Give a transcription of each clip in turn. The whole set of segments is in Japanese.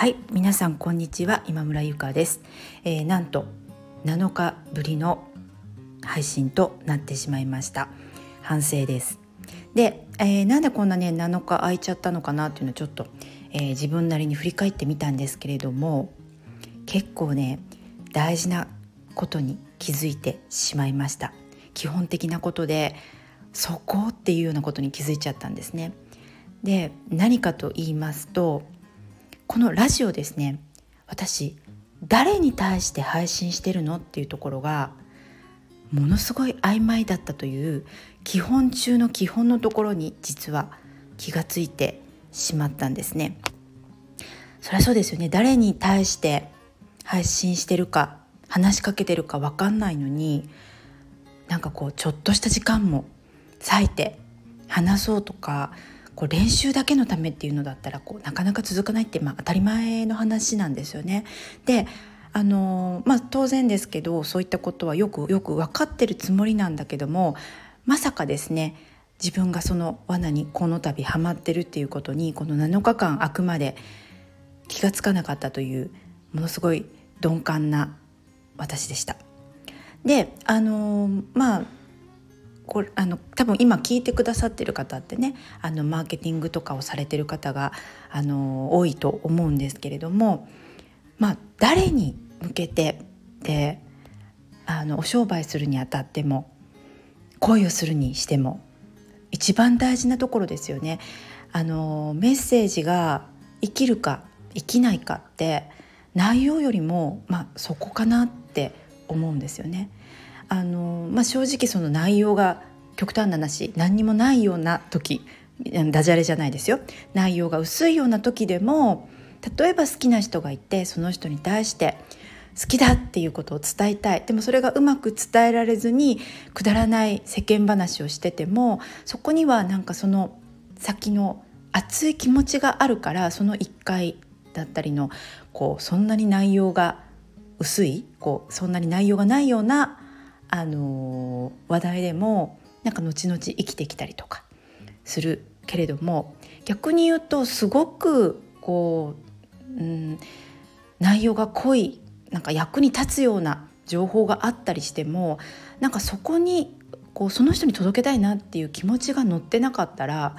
はい皆さんこんにちは今村ゆかです、えー、なんと7日ぶりの配信となってしまいました。反省です。で、えー、なんでこんなね7日空いちゃったのかなっていうのをちょっと、えー、自分なりに振り返ってみたんですけれども結構ね大事なことに気づいてしまいました。基本的なことでそこっていうようなことに気づいちゃったんですね。で何かと言いますとこのラジオですね私誰に対して配信してるのっていうところがものすごい曖昧だったという基本中の基本のところに実は気がついてしまったんですね。そりゃそうですよね誰に対して配信してるか話しかけてるか分かんないのになんかこうちょっとした時間も割いて話そうとかこう練習だけのためっていうのだったらこうなかなか続かないって、まあ、当たり前の話なんですよね。であのまあ、当然ですけどそういったことはよくよく分かってるつもりなんだけどもまさかですね自分がその罠にこの度ハマってるっていうことにこの7日間あくまで気が付かなかったというものすごい鈍感な私でした。であのまあこれあの多分今聞いてくださってる方ってねあのマーケティングとかをされてる方があの多いと思うんですけれども、まあ、誰に向けてであのお商売するにあたっても恋をするにしても一番大事なところですよね。あのメッセージが生きるか生きないかって内容よりも、まあ、そこかなって思うんですよね。あの、まあ、正直その内容が極端な話何にもないような時ダジャレじゃないですよ。内容が薄いような時でも例えば好きな人がいてその人に対して好きだっていうことを伝えたい。でもそれがうまく伝えられずにくだらない世間話をしててもそこにはなんかその先の熱い気持ちがあるからその一回だったりのこうそんなに内容が薄いこうそんなに内容がないようなあの話題でもなんか後々生きてきたりとかするけれども逆に言うとすごくこう、うん、内容が濃いなんか役に立つような情報があったりしてもなんかそこにこうその人に届けたいなっていう気持ちが乗ってなかったら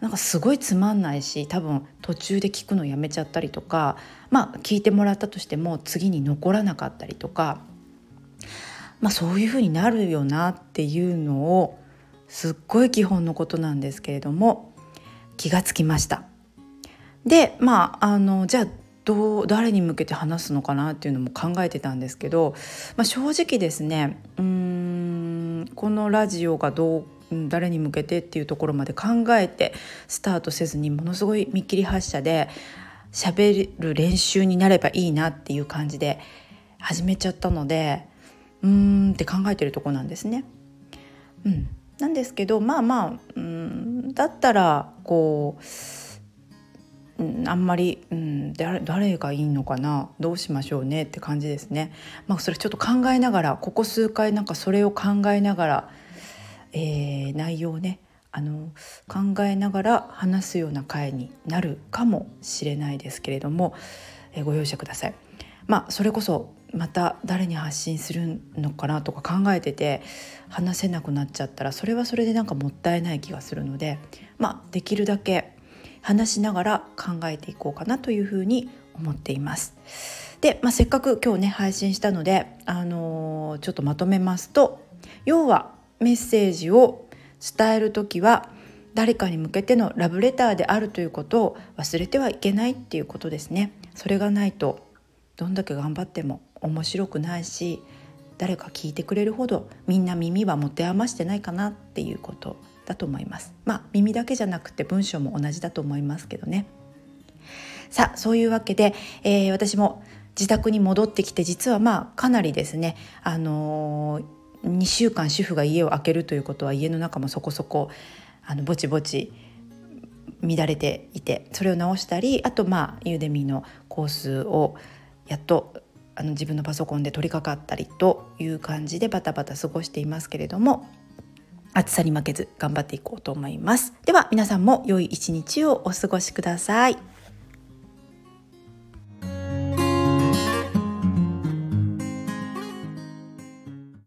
なんかすごいつまんないし多分途中で聞くのやめちゃったりとかまあ聞いてもらったとしても次に残らなかったりとかまあ、そういうふうになるよなっていうのをすっごい基本のことなんですけれども気がつきました。でまああのじゃあどう誰に向けて話すのかなっていうのも考えてたんですけど、まあ、正直ですねうんこのラジオがどう誰に向けてっていうところまで考えてスタートせずにものすごい見切り発車で喋る練習になればいいなっていう感じで始めちゃったのでうーんって考えてるとこなんですね。うん、なんですけどまあまあうんだったらこう、うん、あんまり、うん、誰誰がいいのかなどうしましょうねって感じですね。まあ、それちょっと考えながらここ数回なんかそれを考えながら、えー、内容をねあの考えながら話すような回になるかもしれないですけれども、えー、ご容赦ください。まあ、それこそまた誰に発信するのかなとか考えてて話せなくなっちゃったらそれはそれでなんかもったいない気がするので、まあ、できるだけ話しながら考えていこうかなというふうに思っています。で、まあ、せっかく今日ね配信したので、あのー、ちょっとまとめますと要はメッセージを伝える時は誰かに向けてのラブレターであるということを忘れてはいけないっていうことですね。それがないとどんだけ頑張っても面白くないし誰か聞いてくれるほどみんな耳は持て余してないかなっていうことだと思います。まあ耳だけじゃなくて文章も同じだと思いますけどね。さあそういうわけで、えー、私も自宅に戻ってきて実はまあかなりですねあのー、2週間主婦が家を空けるということは家の中もそこそこあのぼちぼち乱れていてそれを直したりあとまあユーデミーのコースをやっとあの自分のパソコンで取り掛かったりという感じでバタバタ過ごしていますけれども暑さに負けず頑張っていこうと思います。では皆さんも良い一日をお過ごしください。